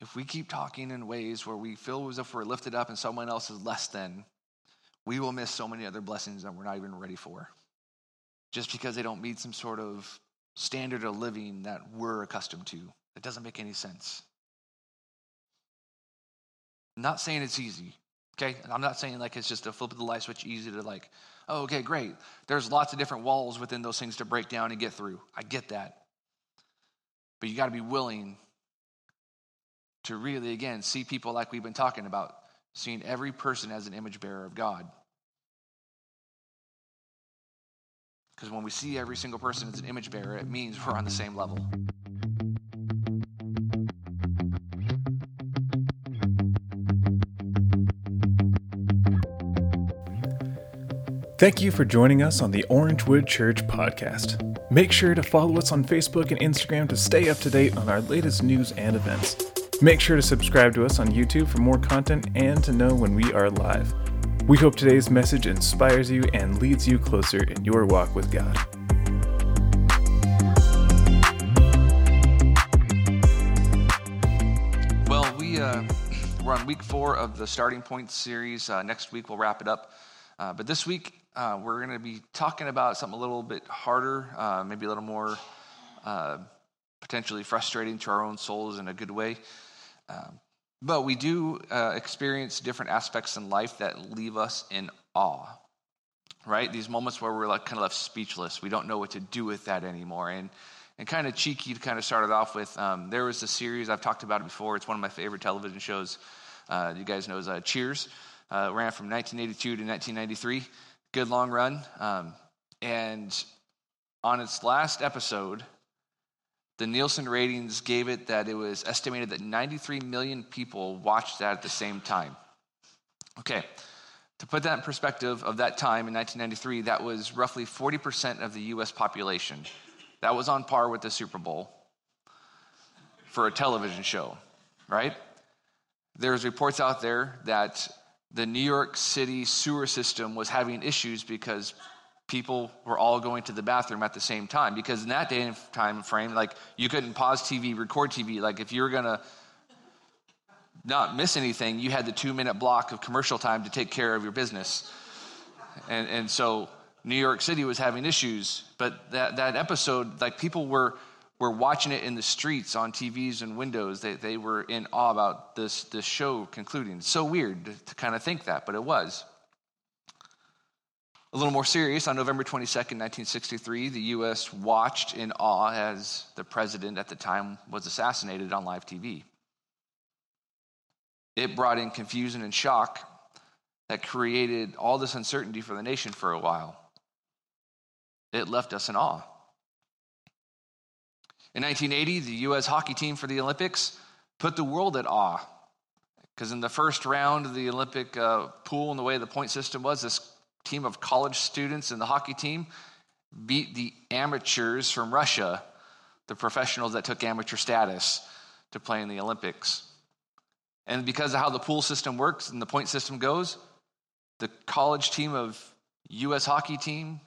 if we keep talking in ways where we feel as if we're lifted up and someone else is less than, we will miss so many other blessings that we're not even ready for. Just because they don't meet some sort of standard of living that we're accustomed to. It doesn't make any sense. I'm not saying it's easy, okay? I'm not saying like it's just a flip of the light switch, easy to like, oh, okay, great. There's lots of different walls within those things to break down and get through. I get that. But you got to be willing to really, again, see people like we've been talking about, seeing every person as an image bearer of God. Because when we see every single person as an image bearer, it means we're on the same level. Thank you for joining us on the Orangewood Church podcast. Make sure to follow us on Facebook and Instagram to stay up to date on our latest news and events. Make sure to subscribe to us on YouTube for more content and to know when we are live. We hope today's message inspires you and leads you closer in your walk with God. Well, we, uh, we're on week four of the Starting Point series. Uh, next week, we'll wrap it up. Uh, but this week, uh, we're going to be talking about something a little bit harder, uh, maybe a little more uh, potentially frustrating to our own souls in a good way. Um, but we do uh, experience different aspects in life that leave us in awe, right? These moments where we're like kind of left speechless. We don't know what to do with that anymore. And and kind of cheeky to kind of start it off with, um, there was a series I've talked about it before. It's one of my favorite television shows. Uh, you guys know is uh, Cheers. ran from 1982 to 1993 good long run. Um, and on its last episode, the Nielsen ratings gave it that it was estimated that 93 million people watched that at the same time. Okay, to put that in perspective of that time in 1993, that was roughly 40% of the US population. That was on par with the Super Bowl for a television show, right? There's reports out there that the New York City sewer system was having issues because people were all going to the bathroom at the same time. Because in that day and time frame, like you couldn't pause TV, record TV. Like if you were gonna not miss anything, you had the two minute block of commercial time to take care of your business. And and so New York City was having issues. But that, that episode, like people were were watching it in the streets on TVs and windows. They, they were in awe about this, this show concluding. It's so weird to, to kind of think that, but it was. A little more serious, on November 22nd, 1963, the U.S. watched in awe as the president at the time was assassinated on live TV. It brought in confusion and shock that created all this uncertainty for the nation for a while. It left us in awe. In 1980, the U.S. hockey team for the Olympics put the world at awe. Because in the first round of the Olympic uh, pool and the way the point system was, this team of college students and the hockey team beat the amateurs from Russia, the professionals that took amateur status to play in the Olympics. And because of how the pool system works and the point system goes, the college team of U.S. hockey team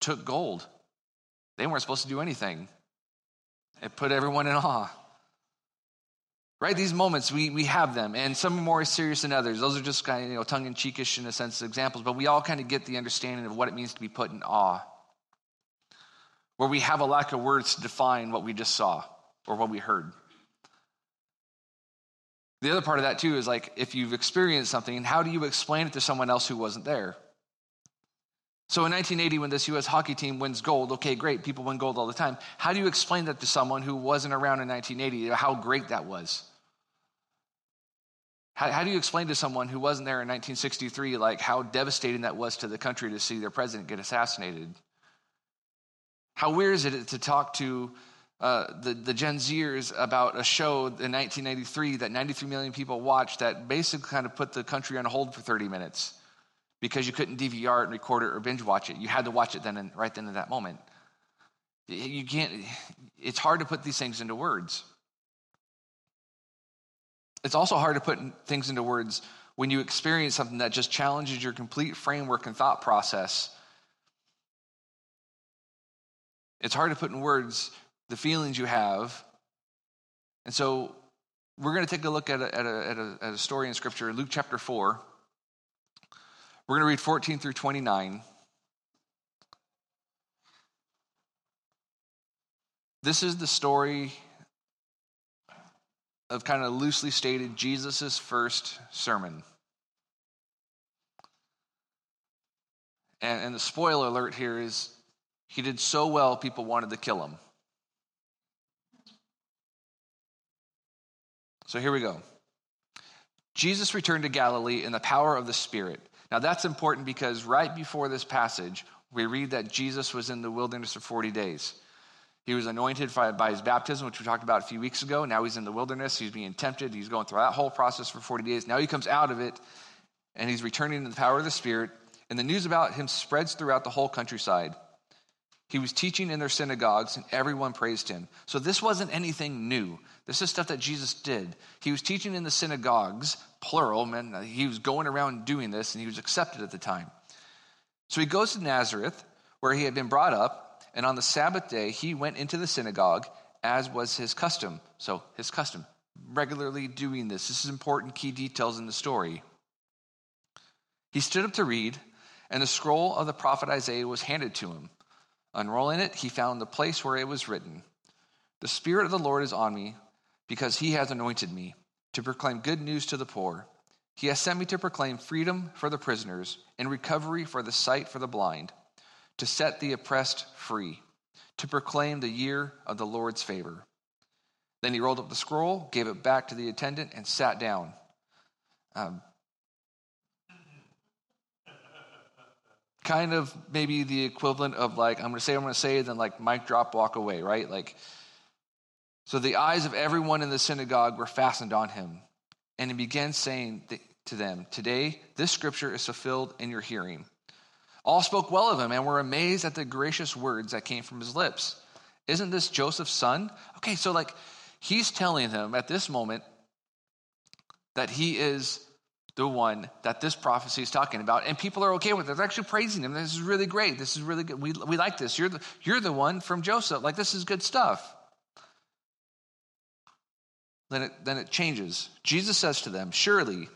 took gold. They weren't supposed to do anything. It put everyone in awe. Right? These moments, we, we have them, and some are more serious than others. Those are just kind of, you know, tongue in cheekish in a sense examples, but we all kind of get the understanding of what it means to be put in awe. Where we have a lack of words to define what we just saw or what we heard. The other part of that, too, is like if you've experienced something, how do you explain it to someone else who wasn't there? So in 1980, when this U.S. hockey team wins gold, okay, great, people win gold all the time. How do you explain that to someone who wasn't around in 1980, how great that was? How, how do you explain to someone who wasn't there in 1963, like how devastating that was to the country to see their president get assassinated? How weird is it to talk to uh, the, the Gen Zers about a show in 1993 that 93 million people watched that basically kind of put the country on hold for 30 minutes? because you couldn't DVR it and record it or binge watch it. You had to watch it then and right then in that moment. You can't, it's hard to put these things into words. It's also hard to put things into words when you experience something that just challenges your complete framework and thought process. It's hard to put in words the feelings you have. And so we're going to take a look at a, at, a, at, a, at a story in Scripture, Luke chapter 4. We're going to read 14 through 29. This is the story of kind of loosely stated Jesus' first sermon. And, and the spoiler alert here is he did so well, people wanted to kill him. So here we go. Jesus returned to Galilee in the power of the Spirit. Now that's important because right before this passage, we read that Jesus was in the wilderness for 40 days. He was anointed by his baptism, which we talked about a few weeks ago. Now he's in the wilderness. He's being tempted. He's going through that whole process for 40 days. Now he comes out of it and he's returning in the power of the Spirit. And the news about him spreads throughout the whole countryside. He was teaching in their synagogues, and everyone praised him. So this wasn't anything new. This is stuff that Jesus did. He was teaching in the synagogues, plural, man. He was going around doing this, and he was accepted at the time. So he goes to Nazareth, where he had been brought up, and on the Sabbath day, he went into the synagogue, as was his custom. So his custom, regularly doing this. This is important key details in the story. He stood up to read, and the scroll of the prophet Isaiah was handed to him. Unrolling it, he found the place where it was written The Spirit of the Lord is on me, because he has anointed me to proclaim good news to the poor. He has sent me to proclaim freedom for the prisoners and recovery for the sight for the blind, to set the oppressed free, to proclaim the year of the Lord's favor. Then he rolled up the scroll, gave it back to the attendant, and sat down. Um, kind of maybe the equivalent of like, I'm going to say I'm going to say, then like mic drop, walk away, right? Like, so the eyes of everyone in the synagogue were fastened on him. And he began saying to them, Today, this scripture is fulfilled in your hearing. All spoke well of him and were amazed at the gracious words that came from his lips. Isn't this Joseph's son? Okay, so like he's telling them at this moment that he is the one that this prophecy is talking about, and people are okay with it. They're actually praising him. This is really great. This is really good. We, we like this. You're the, you're the one from Joseph. Like, this is good stuff. Then it, then it changes. Jesus says to them, Surely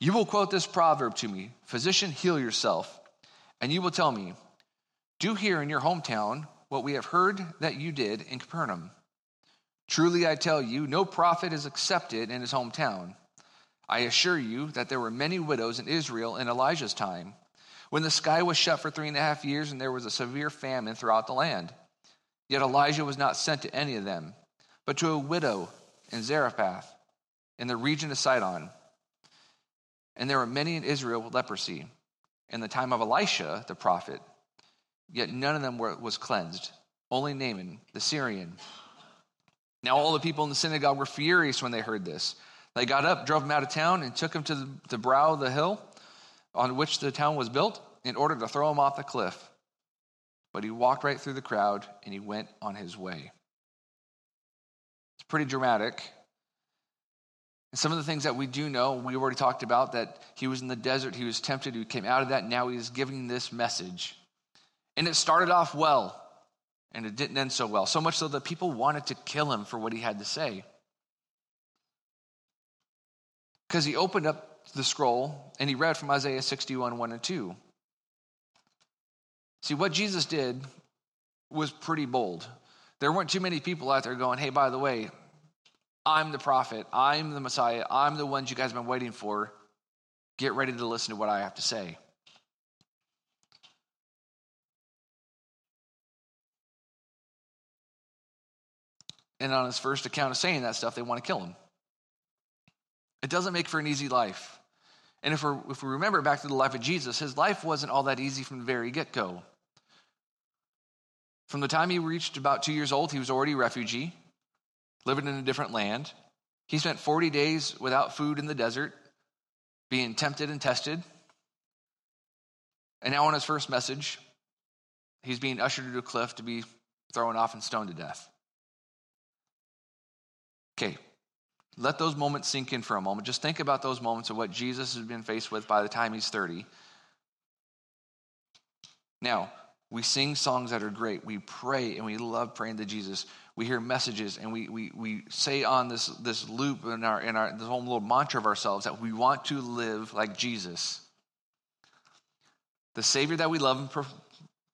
you will quote this proverb to me Physician, heal yourself. And you will tell me, Do here in your hometown what we have heard that you did in Capernaum. Truly I tell you, no prophet is accepted in his hometown. I assure you that there were many widows in Israel in Elijah's time, when the sky was shut for three and a half years and there was a severe famine throughout the land. Yet Elijah was not sent to any of them, but to a widow in Zarephath, in the region of Sidon. And there were many in Israel with leprosy in the time of Elisha the prophet, yet none of them were, was cleansed, only Naaman the Syrian. Now all the people in the synagogue were furious when they heard this. They got up, drove him out of town, and took him to the, the brow of the hill on which the town was built in order to throw him off the cliff. But he walked right through the crowd and he went on his way. It's pretty dramatic. And some of the things that we do know, we already talked about that he was in the desert, he was tempted, he came out of that, now he's giving this message. And it started off well, and it didn't end so well. So much so that people wanted to kill him for what he had to say. Because he opened up the scroll and he read from Isaiah 61 1 and 2. See, what Jesus did was pretty bold. There weren't too many people out there going, hey, by the way, I'm the prophet, I'm the Messiah, I'm the ones you guys have been waiting for. Get ready to listen to what I have to say. And on his first account of saying that stuff, they want to kill him. It doesn't make for an easy life. And if, we if we remember back to the life of Jesus, his life wasn't all that easy from the very get go. From the time he reached about two years old, he was already a refugee, living in a different land. He spent 40 days without food in the desert, being tempted and tested. And now, on his first message, he's being ushered to a cliff to be thrown off and stoned to death. Okay, let those moments sink in for a moment. Just think about those moments of what Jesus has been faced with by the time he's 30. Now, We sing songs that are great. We pray and we love praying to Jesus. We hear messages and we, we, we say on this, this loop in our, in our this whole little mantra of ourselves that we want to live like Jesus. The Savior that we love and pro-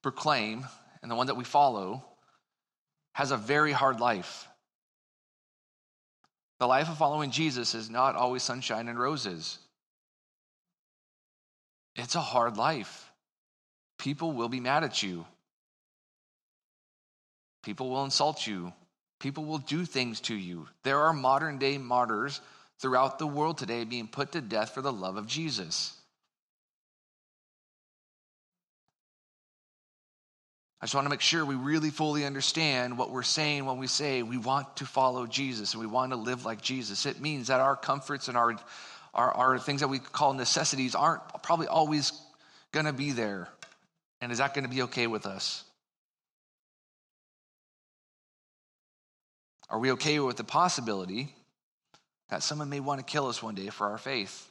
proclaim and the one that we follow has a very hard life. The life of following Jesus is not always sunshine and roses. It's a hard life. People will be mad at you. People will insult you. People will do things to you. There are modern day martyrs throughout the world today being put to death for the love of Jesus. I just want to make sure we really fully understand what we're saying when we say we want to follow Jesus and we want to live like Jesus. It means that our comforts and our, our, our things that we call necessities aren't probably always going to be there. And is that going to be okay with us? Are we okay with the possibility that someone may want to kill us one day for our faith?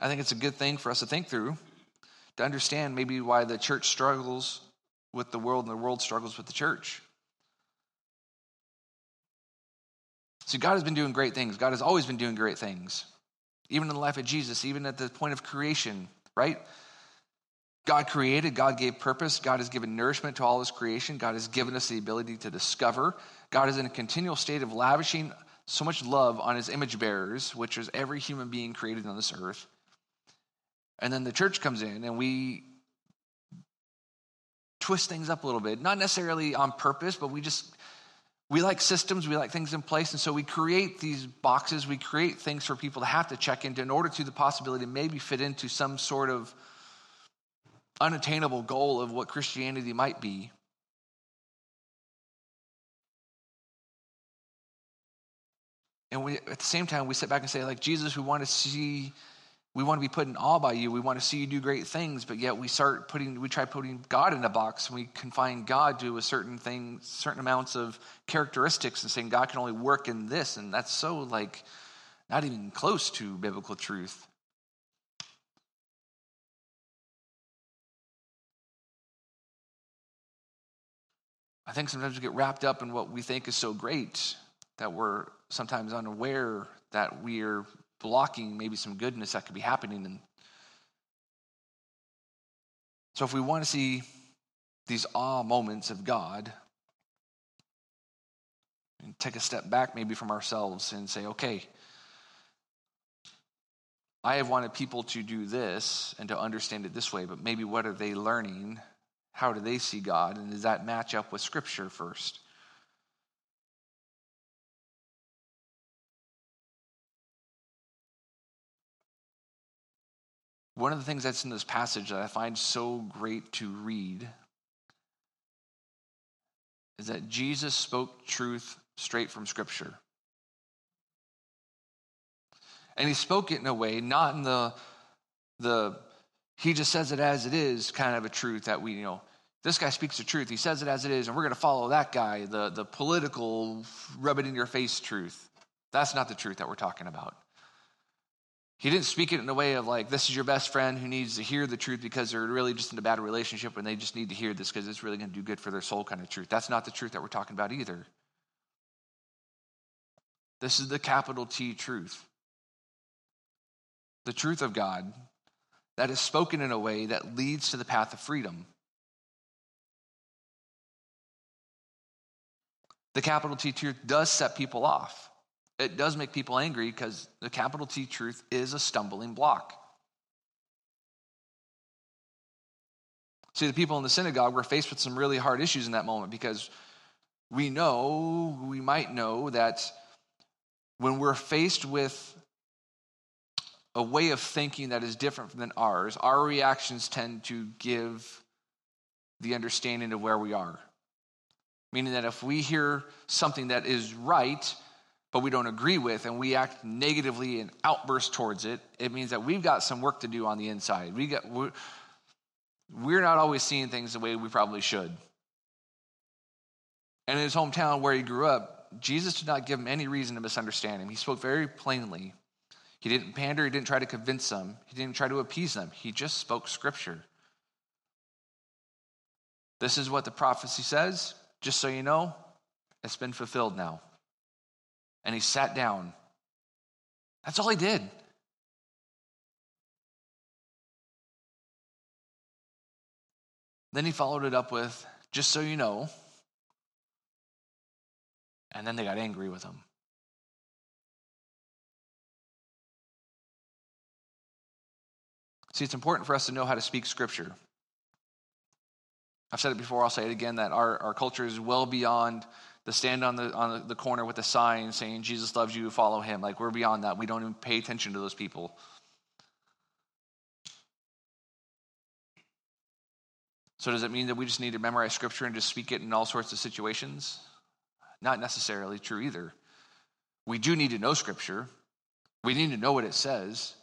I think it's a good thing for us to think through, to understand maybe why the church struggles with the world and the world struggles with the church. See, God has been doing great things. God has always been doing great things even in the life of Jesus, even at the point of creation, right? God created, God gave purpose, God has given nourishment to all his creation, God has given us the ability to discover. God is in a continual state of lavishing so much love on his image bearers, which is every human being created on this earth. And then the church comes in and we twist things up a little bit, not necessarily on purpose, but we just we like systems, we like things in place, and so we create these boxes, we create things for people to have to check into in order to the possibility to maybe fit into some sort of unattainable goal of what Christianity might be. And we, at the same time, we sit back and say, like, Jesus, we want to see we want to be put in awe by you. We want to see you do great things, but yet we start putting, we try putting God in a box. And we confine God to a certain thing, certain amounts of characteristics, and saying God can only work in this. And that's so like not even close to biblical truth. I think sometimes we get wrapped up in what we think is so great that we're sometimes unaware that we're blocking maybe some goodness that could be happening. And so, if we want to see these awe moments of God, and take a step back maybe from ourselves and say, okay, I have wanted people to do this and to understand it this way, but maybe what are they learning? How do they see God? And does that match up with Scripture first? One of the things that's in this passage that I find so great to read is that Jesus spoke truth straight from Scripture. And he spoke it in a way, not in the, the he just says it as it is kind of a truth that we, you know, this guy speaks the truth. He says it as it is, and we're going to follow that guy, the, the political, rub it in your face truth. That's not the truth that we're talking about. He didn't speak it in a way of like, this is your best friend who needs to hear the truth because they're really just in a bad relationship and they just need to hear this because it's really going to do good for their soul kind of truth. That's not the truth that we're talking about either. This is the capital T truth. The truth of God that is spoken in a way that leads to the path of freedom. The capital T truth does set people off it does make people angry because the capital T truth is a stumbling block. See, the people in the synagogue were faced with some really hard issues in that moment because we know, we might know that when we're faced with a way of thinking that is different than ours, our reactions tend to give the understanding of where we are. Meaning that if we hear something that is right, but we don't agree with and we act negatively and outburst towards it, it means that we've got some work to do on the inside. We got, we're, we're not always seeing things the way we probably should. And in his hometown where he grew up, Jesus did not give him any reason to misunderstand him. He spoke very plainly. He didn't pander, he didn't try to convince them, he didn't try to appease them. He just spoke scripture. This is what the prophecy says. Just so you know, it's been fulfilled now. And he sat down. That's all he did. Then he followed it up with, just so you know. And then they got angry with him. See, it's important for us to know how to speak scripture. I've said it before, I'll say it again that our, our culture is well beyond the stand on the, on the corner with a sign saying, Jesus loves you, follow him. Like, we're beyond that. We don't even pay attention to those people. So, does it mean that we just need to memorize scripture and just speak it in all sorts of situations? Not necessarily true either. We do need to know scripture, we need to know what it says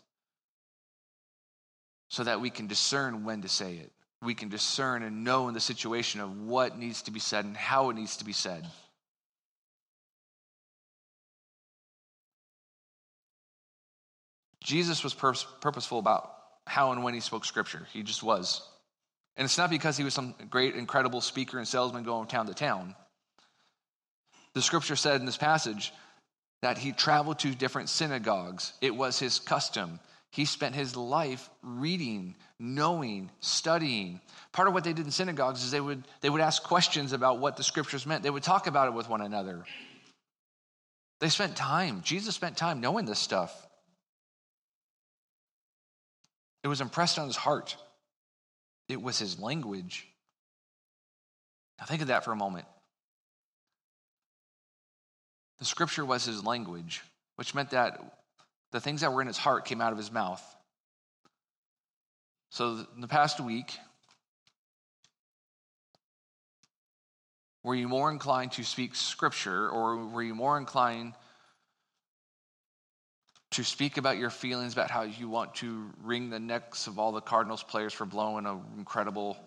so that we can discern when to say it we can discern and know in the situation of what needs to be said and how it needs to be said. Jesus was pur- purposeful about how and when he spoke scripture. He just was. And it's not because he was some great, incredible speaker and salesman going town to town. The scripture said in this passage that he traveled to different synagogues, it was his custom. He spent his life reading, knowing, studying. Part of what they did in synagogues is they would, they would ask questions about what the scriptures meant. They would talk about it with one another. They spent time. Jesus spent time knowing this stuff. It was impressed on his heart, it was his language. Now, think of that for a moment. The scripture was his language, which meant that the things that were in his heart came out of his mouth. So, in the past week, were you more inclined to speak scripture or were you more inclined to speak about your feelings about how you want to wring the necks of all the Cardinals players for blowing an incredible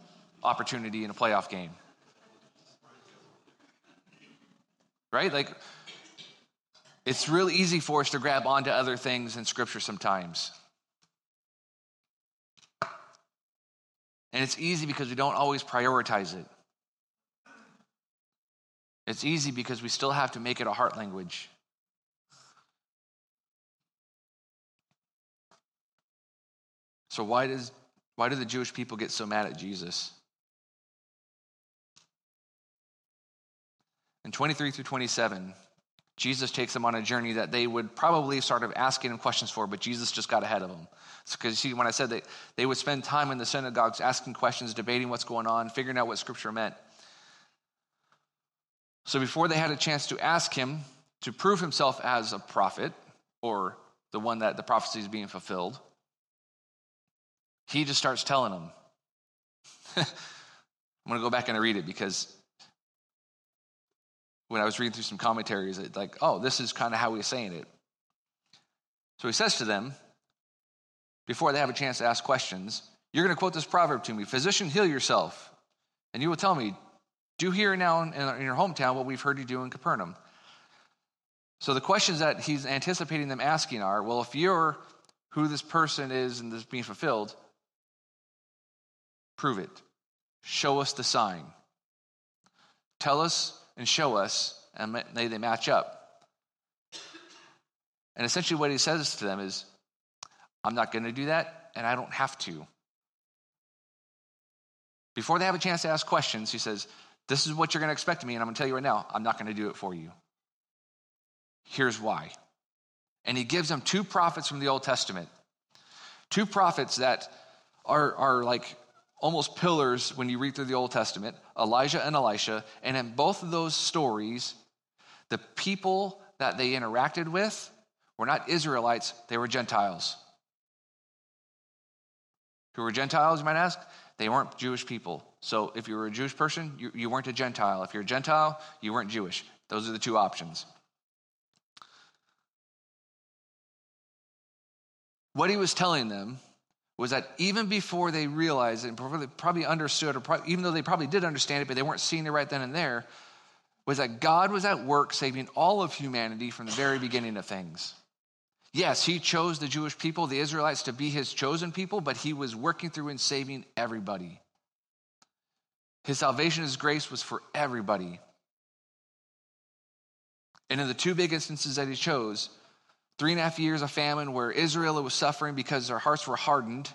opportunity in a playoff game? Right? Like, it's really easy for us to grab onto other things in Scripture sometimes. And it's easy because we don't always prioritize it. It's easy because we still have to make it a heart language. So why does why do the Jewish people get so mad at Jesus? In 23 through 27, Jesus takes them on a journey that they would probably start of asking him questions for, but Jesus just got ahead of them. Because see, when I said that they would spend time in the synagogues asking questions, debating what's going on, figuring out what scripture meant. So before they had a chance to ask him to prove himself as a prophet, or the one that the prophecy is being fulfilled, he just starts telling them. I'm going to go back and read it because when I was reading through some commentaries, it's like, oh, this is kind of how he's saying it. So he says to them, before they have a chance to ask questions, You're going to quote this proverb to me Physician, heal yourself. And you will tell me, Do here now in your hometown what we've heard you do in Capernaum. So the questions that he's anticipating them asking are well, if you're who this person is and this being fulfilled, prove it. Show us the sign. Tell us and show us, and may they match up. And essentially, what he says to them is, I'm not going to do that, and I don't have to. Before they have a chance to ask questions, he says, This is what you're going to expect of me, and I'm going to tell you right now, I'm not going to do it for you. Here's why. And he gives them two prophets from the Old Testament, two prophets that are, are like almost pillars when you read through the Old Testament Elijah and Elisha. And in both of those stories, the people that they interacted with were not Israelites, they were Gentiles. Who were Gentiles, you might ask? They weren't Jewish people. So if you were a Jewish person, you, you weren't a Gentile. If you're a Gentile, you weren't Jewish. Those are the two options. What he was telling them was that even before they realized it and probably, probably understood, or probably, even though they probably did understand it, but they weren't seeing it right then and there, was that God was at work saving all of humanity from the very beginning of things. Yes, he chose the Jewish people, the Israelites, to be his chosen people, but he was working through and saving everybody. His salvation, his grace was for everybody. And in the two big instances that he chose, three and a half years of famine where Israel was suffering because their hearts were hardened.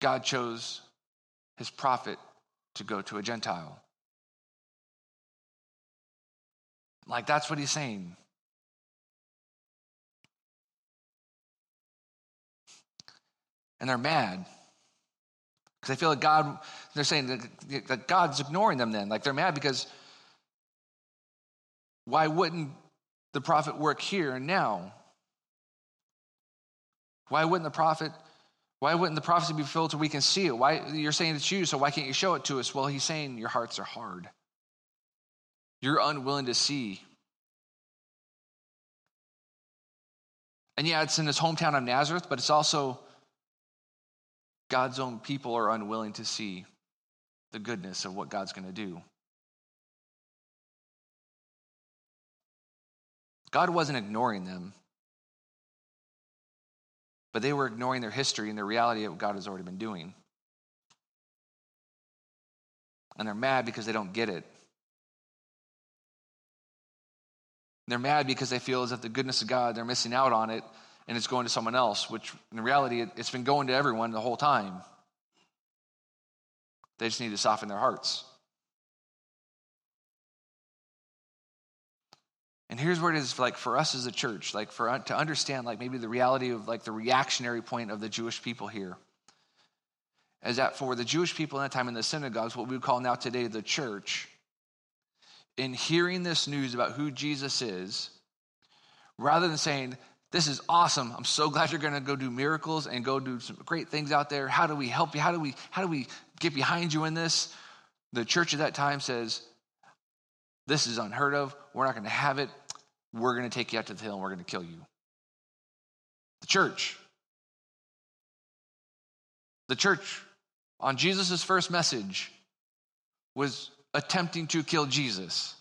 God chose his prophet to go to a Gentile. Like, that's what he's saying. And they're mad because they feel like God, they're saying that God's ignoring them then. Like, they're mad because why wouldn't the prophet work here and now? Why wouldn't the prophet? Why wouldn't the prophecy be fulfilled so we can see it? Why you're saying it's you, so why can't you show it to us? Well, he's saying your hearts are hard. You're unwilling to see. And yeah, it's in his hometown of Nazareth, but it's also God's own people are unwilling to see the goodness of what God's going to do. God wasn't ignoring them, but they were ignoring their history and the reality of what God has already been doing. And they're mad because they don't get it. They're mad because they feel as if the goodness of God, they're missing out on it and it's going to someone else, which in reality, it's been going to everyone the whole time. They just need to soften their hearts. And here's where it is like for us as a church, like for uh, to understand like maybe the reality of like the reactionary point of the Jewish people here. Is that for the Jewish people in that time in the synagogues, what we would call now today the church, in hearing this news about who Jesus is, rather than saying, This is awesome. I'm so glad you're gonna go do miracles and go do some great things out there. How do we help you? How do we how do we get behind you in this? The church at that time says, This is unheard of. We're not gonna have it. We're gonna take you out to the hill and we're gonna kill you. The church. The church on Jesus' first message was attempting to kill Jesus.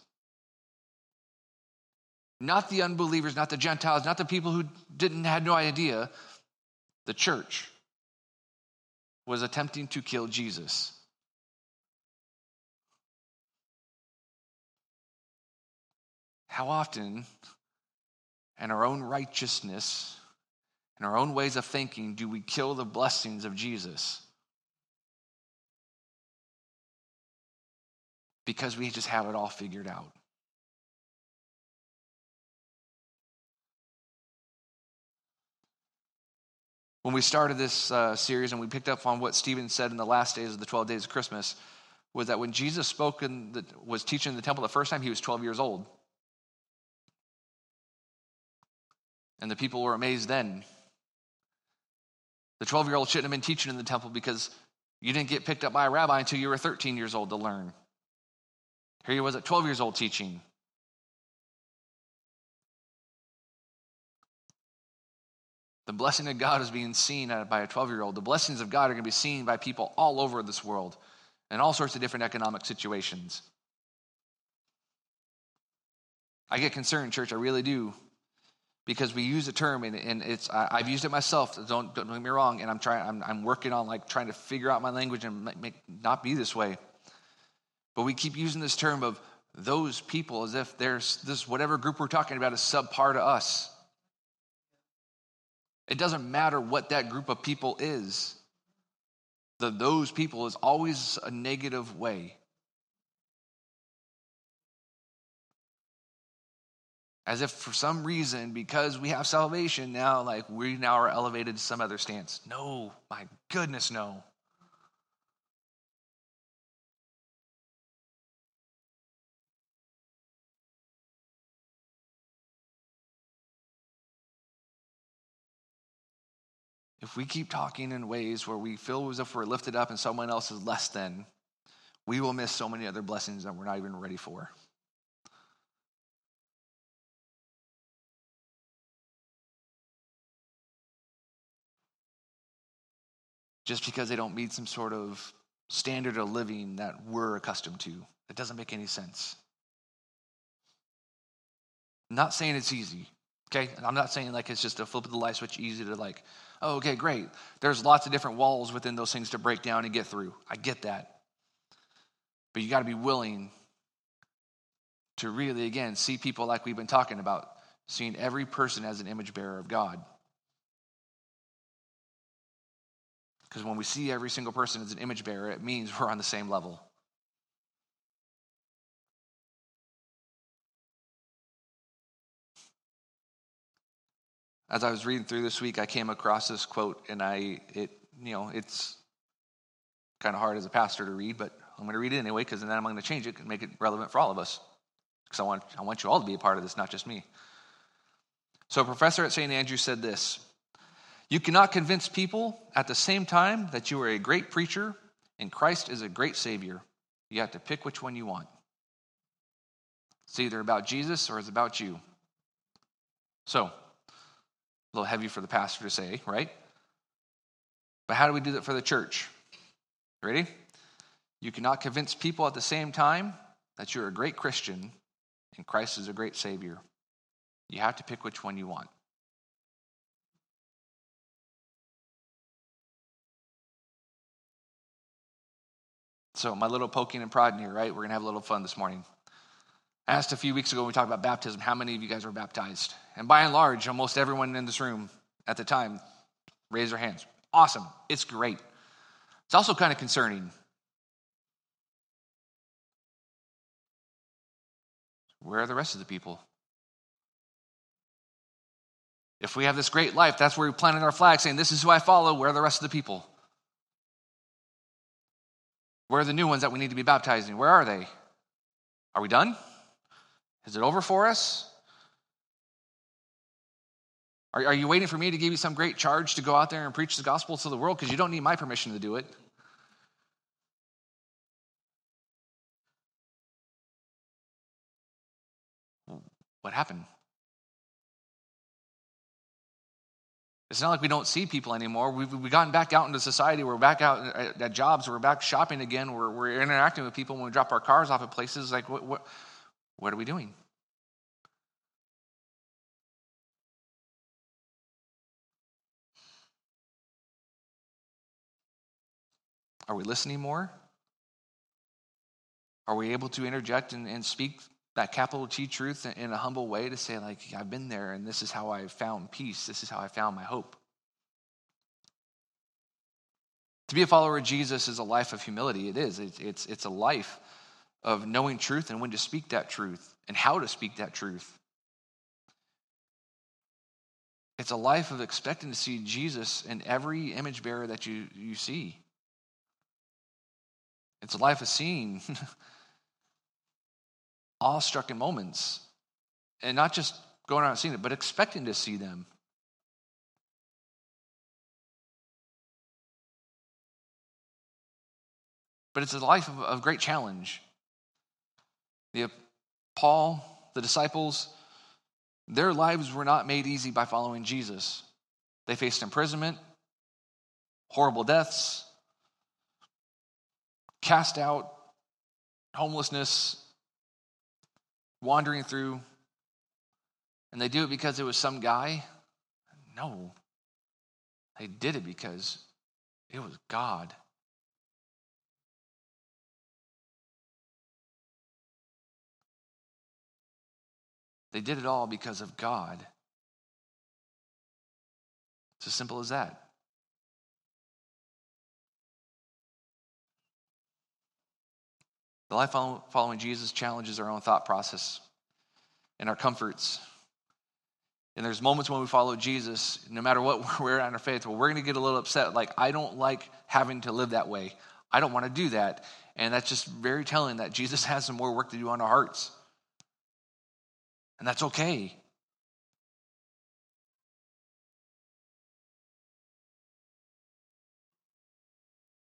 Not the unbelievers, not the Gentiles, not the people who didn't had no idea. The church was attempting to kill Jesus. How often, in our own righteousness, in our own ways of thinking, do we kill the blessings of Jesus? because we just have it all figured out. When we started this uh, series and we picked up on what Stephen said in the last days of the 12 days of Christmas, was that when Jesus spoke and was teaching in the temple the first time, he was 12 years old. And the people were amazed then. The 12 year old shouldn't have been teaching in the temple because you didn't get picked up by a rabbi until you were 13 years old to learn. Here he was at 12 years old teaching. The blessing of God is being seen by a 12 year old. The blessings of God are going to be seen by people all over this world in all sorts of different economic situations. I get concerned, church, I really do, because we use a term and, and it's I, have used it myself. Don't, don't get me wrong, and I'm trying. I'm, I'm working on like trying to figure out my language and make, make not be this way. But we keep using this term of those people as if there's this whatever group we're talking about is subpar to us. It doesn't matter what that group of people is. The those people is always a negative way. As if for some reason, because we have salvation now, like we now are elevated to some other stance. No, my goodness, no. if we keep talking in ways where we feel as if we're lifted up and someone else is less than, we will miss so many other blessings that we're not even ready for. Just because they don't meet some sort of standard of living that we're accustomed to. It doesn't make any sense. I'm not saying it's easy, okay? I'm not saying like it's just a flip of the light switch, easy to like, oh, okay, great. There's lots of different walls within those things to break down and get through. I get that. But you got to be willing to really, again, see people like we've been talking about, seeing every person as an image bearer of God. Because when we see every single person as an image bearer, it means we're on the same level. As I was reading through this week, I came across this quote, and I, it, you know, it's kind of hard as a pastor to read, but I'm going to read it anyway because then I'm going to change it and make it relevant for all of us. Because I want, I want you all to be a part of this, not just me. So, a professor at St. Andrews said this You cannot convince people at the same time that you are a great preacher and Christ is a great Savior. You have to pick which one you want. It's either about Jesus or it's about you. So, a little heavy for the pastor to say, right? But how do we do that for the church? Ready? You cannot convince people at the same time that you're a great Christian and Christ is a great Savior. You have to pick which one you want. So, my little poking and prodding here, right? We're going to have a little fun this morning. I asked a few weeks ago when we talked about baptism, how many of you guys were baptized? And by and large, almost everyone in this room at the time raised their hands. Awesome. It's great. It's also kind of concerning Where are the rest of the people? If we have this great life, that's where we planted our flag saying, This is who I follow. Where are the rest of the people? Where are the new ones that we need to be baptizing? Where are they? Are we done? Is it over for us? Are, are you waiting for me to give you some great charge to go out there and preach the gospel to the world? Because you don't need my permission to do it. What happened? It's not like we don't see people anymore. We've, we've gotten back out into society. We're back out at, at jobs. We're back shopping again. We're, we're interacting with people when we drop our cars off at places. Like, what, what, what are we doing? Are we listening more? Are we able to interject and, and speak that capital T truth in a humble way to say, like, I've been there and this is how I found peace. This is how I found my hope. To be a follower of Jesus is a life of humility. It is. It's, it's, it's a life of knowing truth and when to speak that truth and how to speak that truth. It's a life of expecting to see Jesus in every image bearer that you, you see. It's a life of seeing awestruck in moments. And not just going around seeing it, but expecting to see them. But it's a life of, of great challenge. The, Paul, the disciples, their lives were not made easy by following Jesus. They faced imprisonment, horrible deaths, cast out, homelessness, wandering through and they do it because it was some guy? No. They did it because it was God. They did it all because of God. It's as simple as that. The life following Jesus challenges our own thought process and our comforts. And there's moments when we follow Jesus, no matter what we're at in our faith, where we're going to get a little upset. Like, I don't like having to live that way. I don't want to do that. And that's just very telling that Jesus has some more work to do on our hearts. And that's okay.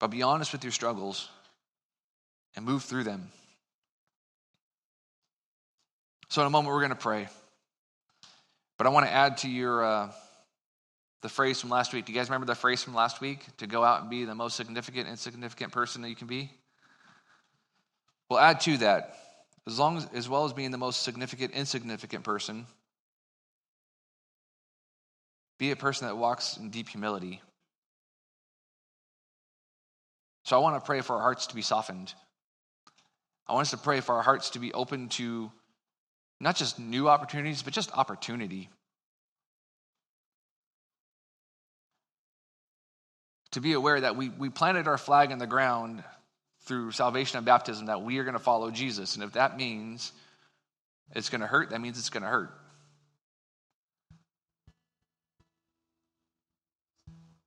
But be honest with your struggles and move through them. So, in a moment, we're going to pray. But I want to add to your uh, the phrase from last week. Do you guys remember the phrase from last week? To go out and be the most significant, and insignificant person that you can be. Well, add to that. as, long as, as well as being the most significant, insignificant person, be a person that walks in deep humility. So I want to pray for our hearts to be softened. I want us to pray for our hearts to be open to not just new opportunities, but just opportunity. To be aware that we, we planted our flag in the ground through salvation and baptism that we are going to follow Jesus. And if that means it's going to hurt, that means it's going to hurt.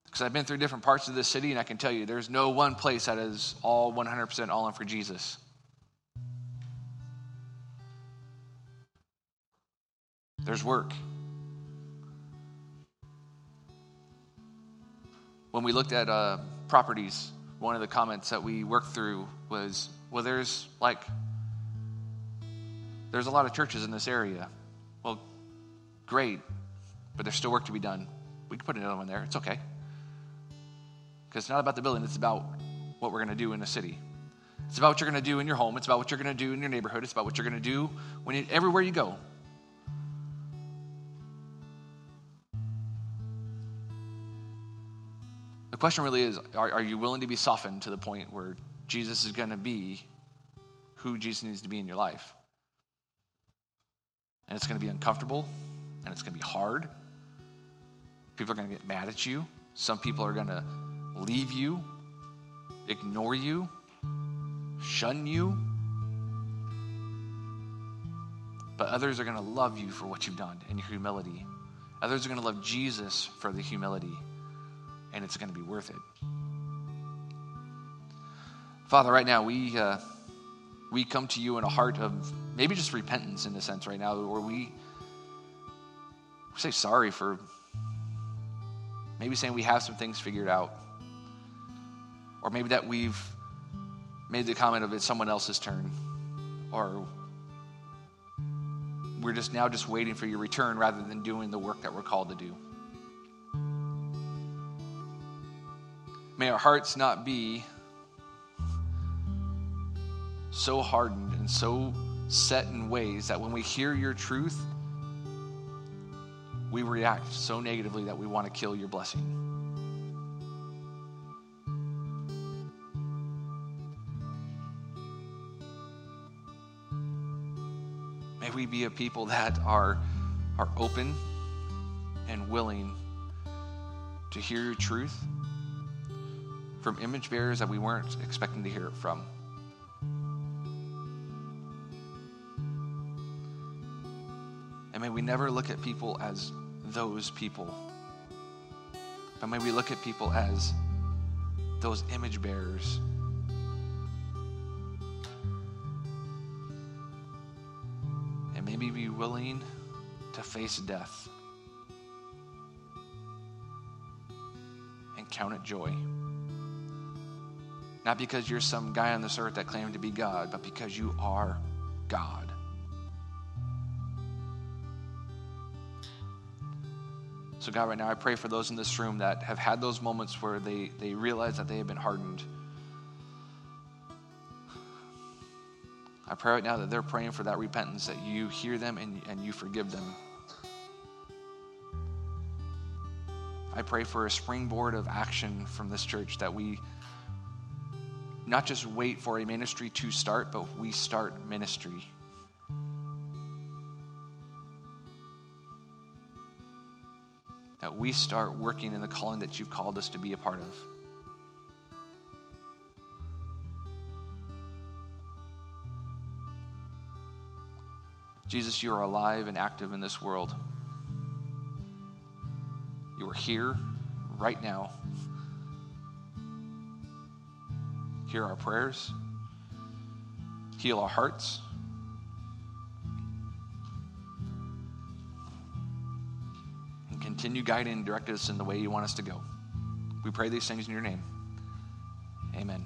Because I've been through different parts of this city, and I can tell you there's no one place that is all 100% all in for Jesus. There's work. When we looked at uh, properties, one of the comments that we worked through was, well, there's like, there's a lot of churches in this area. Well, great, but there's still work to be done. We can put another one there. It's okay. Because it's not about the building, it's about what we're going to do in the city. It's about what you're going to do in your home. It's about what you're going to do in your neighborhood. It's about what you're going to do when you, everywhere you go. Question really is are, are you willing to be softened to the point where Jesus is going to be who Jesus needs to be in your life? And it's going to be uncomfortable and it's going to be hard. People are going to get mad at you. Some people are going to leave you, ignore you, shun you. But others are going to love you for what you've done and your humility. Others are going to love Jesus for the humility and it's going to be worth it. Father, right now we uh, we come to you in a heart of maybe just repentance in a sense right now, where we say sorry for maybe saying we have some things figured out, or maybe that we've made the comment of it's someone else's turn, or we're just now just waiting for your return rather than doing the work that we're called to do. May our hearts not be so hardened and so set in ways that when we hear your truth, we react so negatively that we want to kill your blessing. May we be a people that are, are open and willing to hear your truth from image bearers that we weren't expecting to hear it from. And may we never look at people as those people, but may we look at people as those image bearers. And maybe be willing to face death and count it joy. Not because you're some guy on this earth that claimed to be God, but because you are God. So, God, right now, I pray for those in this room that have had those moments where they, they realize that they have been hardened. I pray right now that they're praying for that repentance, that you hear them and, and you forgive them. I pray for a springboard of action from this church that we not just wait for a ministry to start, but we start ministry. That we start working in the calling that you've called us to be a part of. Jesus, you are alive and active in this world. You are here right now. Hear our prayers, heal our hearts. And continue guiding and direct us in the way you want us to go. We pray these things in your name. Amen.